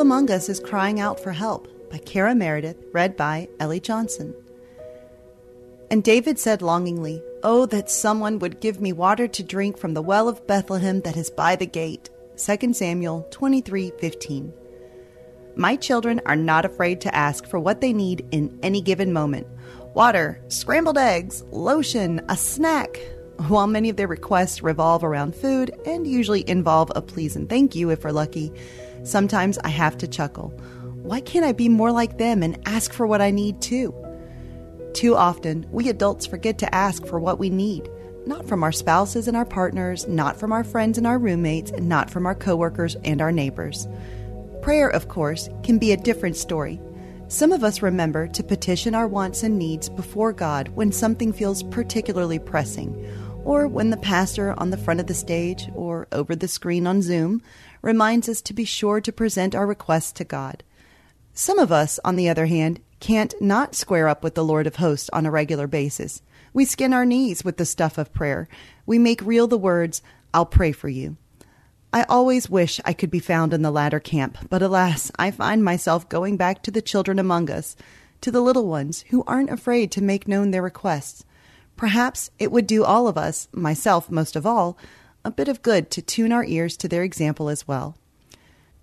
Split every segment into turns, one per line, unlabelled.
Among Us is Crying Out for Help by Cara Meredith, read by Ellie Johnson. And David said longingly, Oh, that someone would give me water to drink from the well of Bethlehem that is by the gate. 2 Samuel 23:15. My children are not afraid to ask for what they need in any given moment. Water, scrambled eggs, lotion, a snack. While many of their requests revolve around food and usually involve a please and thank you if we're lucky, sometimes I have to chuckle. Why can't I be more like them and ask for what I need too? Too often, we adults forget to ask for what we need, not from our spouses and our partners, not from our friends and our roommates, and not from our coworkers and our neighbors. Prayer, of course, can be a different story. Some of us remember to petition our wants and needs before God when something feels particularly pressing, or when the pastor on the front of the stage or over the screen on Zoom reminds us to be sure to present our requests to God. Some of us, on the other hand, can't not square up with the Lord of hosts on a regular basis. We skin our knees with the stuff of prayer. We make real the words, I'll pray for you. I always wish I could be found in the latter camp, but alas, I find myself going back to the children among us, to the little ones who aren't afraid to make known their requests. Perhaps it would do all of us, myself most of all, a bit of good to tune our ears to their example as well.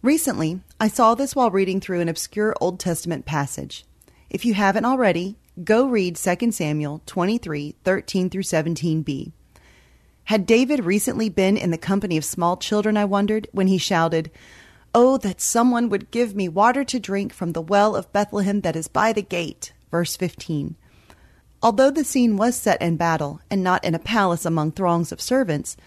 Recently, I saw this while reading through an obscure Old Testament passage. If you haven't already, go read 2 Samuel 23 13 through 17b. Had David recently been in the company of small children, I wondered, when he shouted, Oh, that someone would give me water to drink from the well of Bethlehem that is by the gate. Verse 15. Although the scene was set in battle and not in a palace among throngs of servants,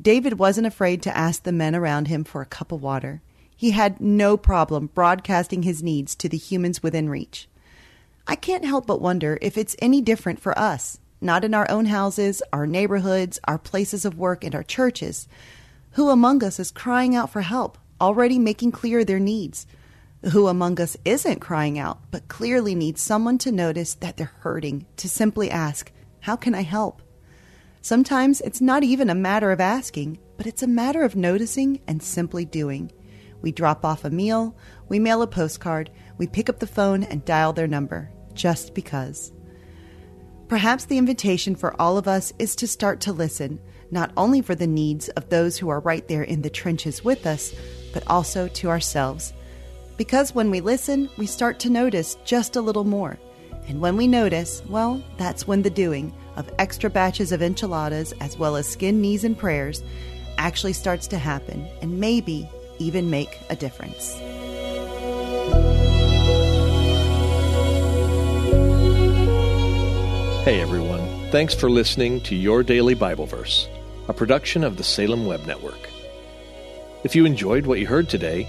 David wasn't afraid to ask the men around him for a cup of water. He had no problem broadcasting his needs to the humans within reach. I can't help but wonder if it's any different for us, not in our own houses, our neighborhoods, our places of work, and our churches. Who among us is crying out for help, already making clear their needs? Who among us isn't crying out, but clearly needs someone to notice that they're hurting, to simply ask, How can I help? Sometimes it's not even a matter of asking, but it's a matter of noticing and simply doing. We drop off a meal, we mail a postcard, we pick up the phone and dial their number, just because. Perhaps the invitation for all of us is to start to listen, not only for the needs of those who are right there in the trenches with us, but also to ourselves. Because when we listen, we start to notice just a little more. And when we notice, well, that's when the doing of extra batches of enchiladas, as well as skin, knees, and prayers, actually starts to happen. And maybe even make a difference.
Hey everyone, thanks for listening to Your Daily Bible Verse, a production of the Salem Web Network. If you enjoyed what you heard today,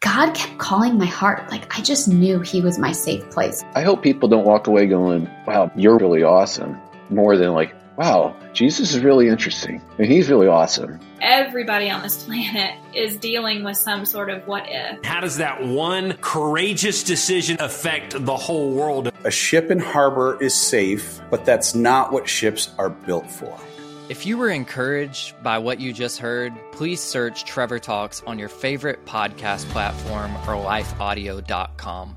God kept calling my heart. Like I just knew He was my safe place.
I hope people don't walk away going, wow, you're really awesome, more than like, wow, Jesus is really interesting and he's really awesome.
Everybody on this planet is dealing with some sort of what if.
How does that one courageous decision affect the whole world?
A ship in harbor is safe, but that's not what ships are built for.
If you were encouraged by what you just heard, please search Trevor Talks on your favorite podcast platform or lifeaudio.com.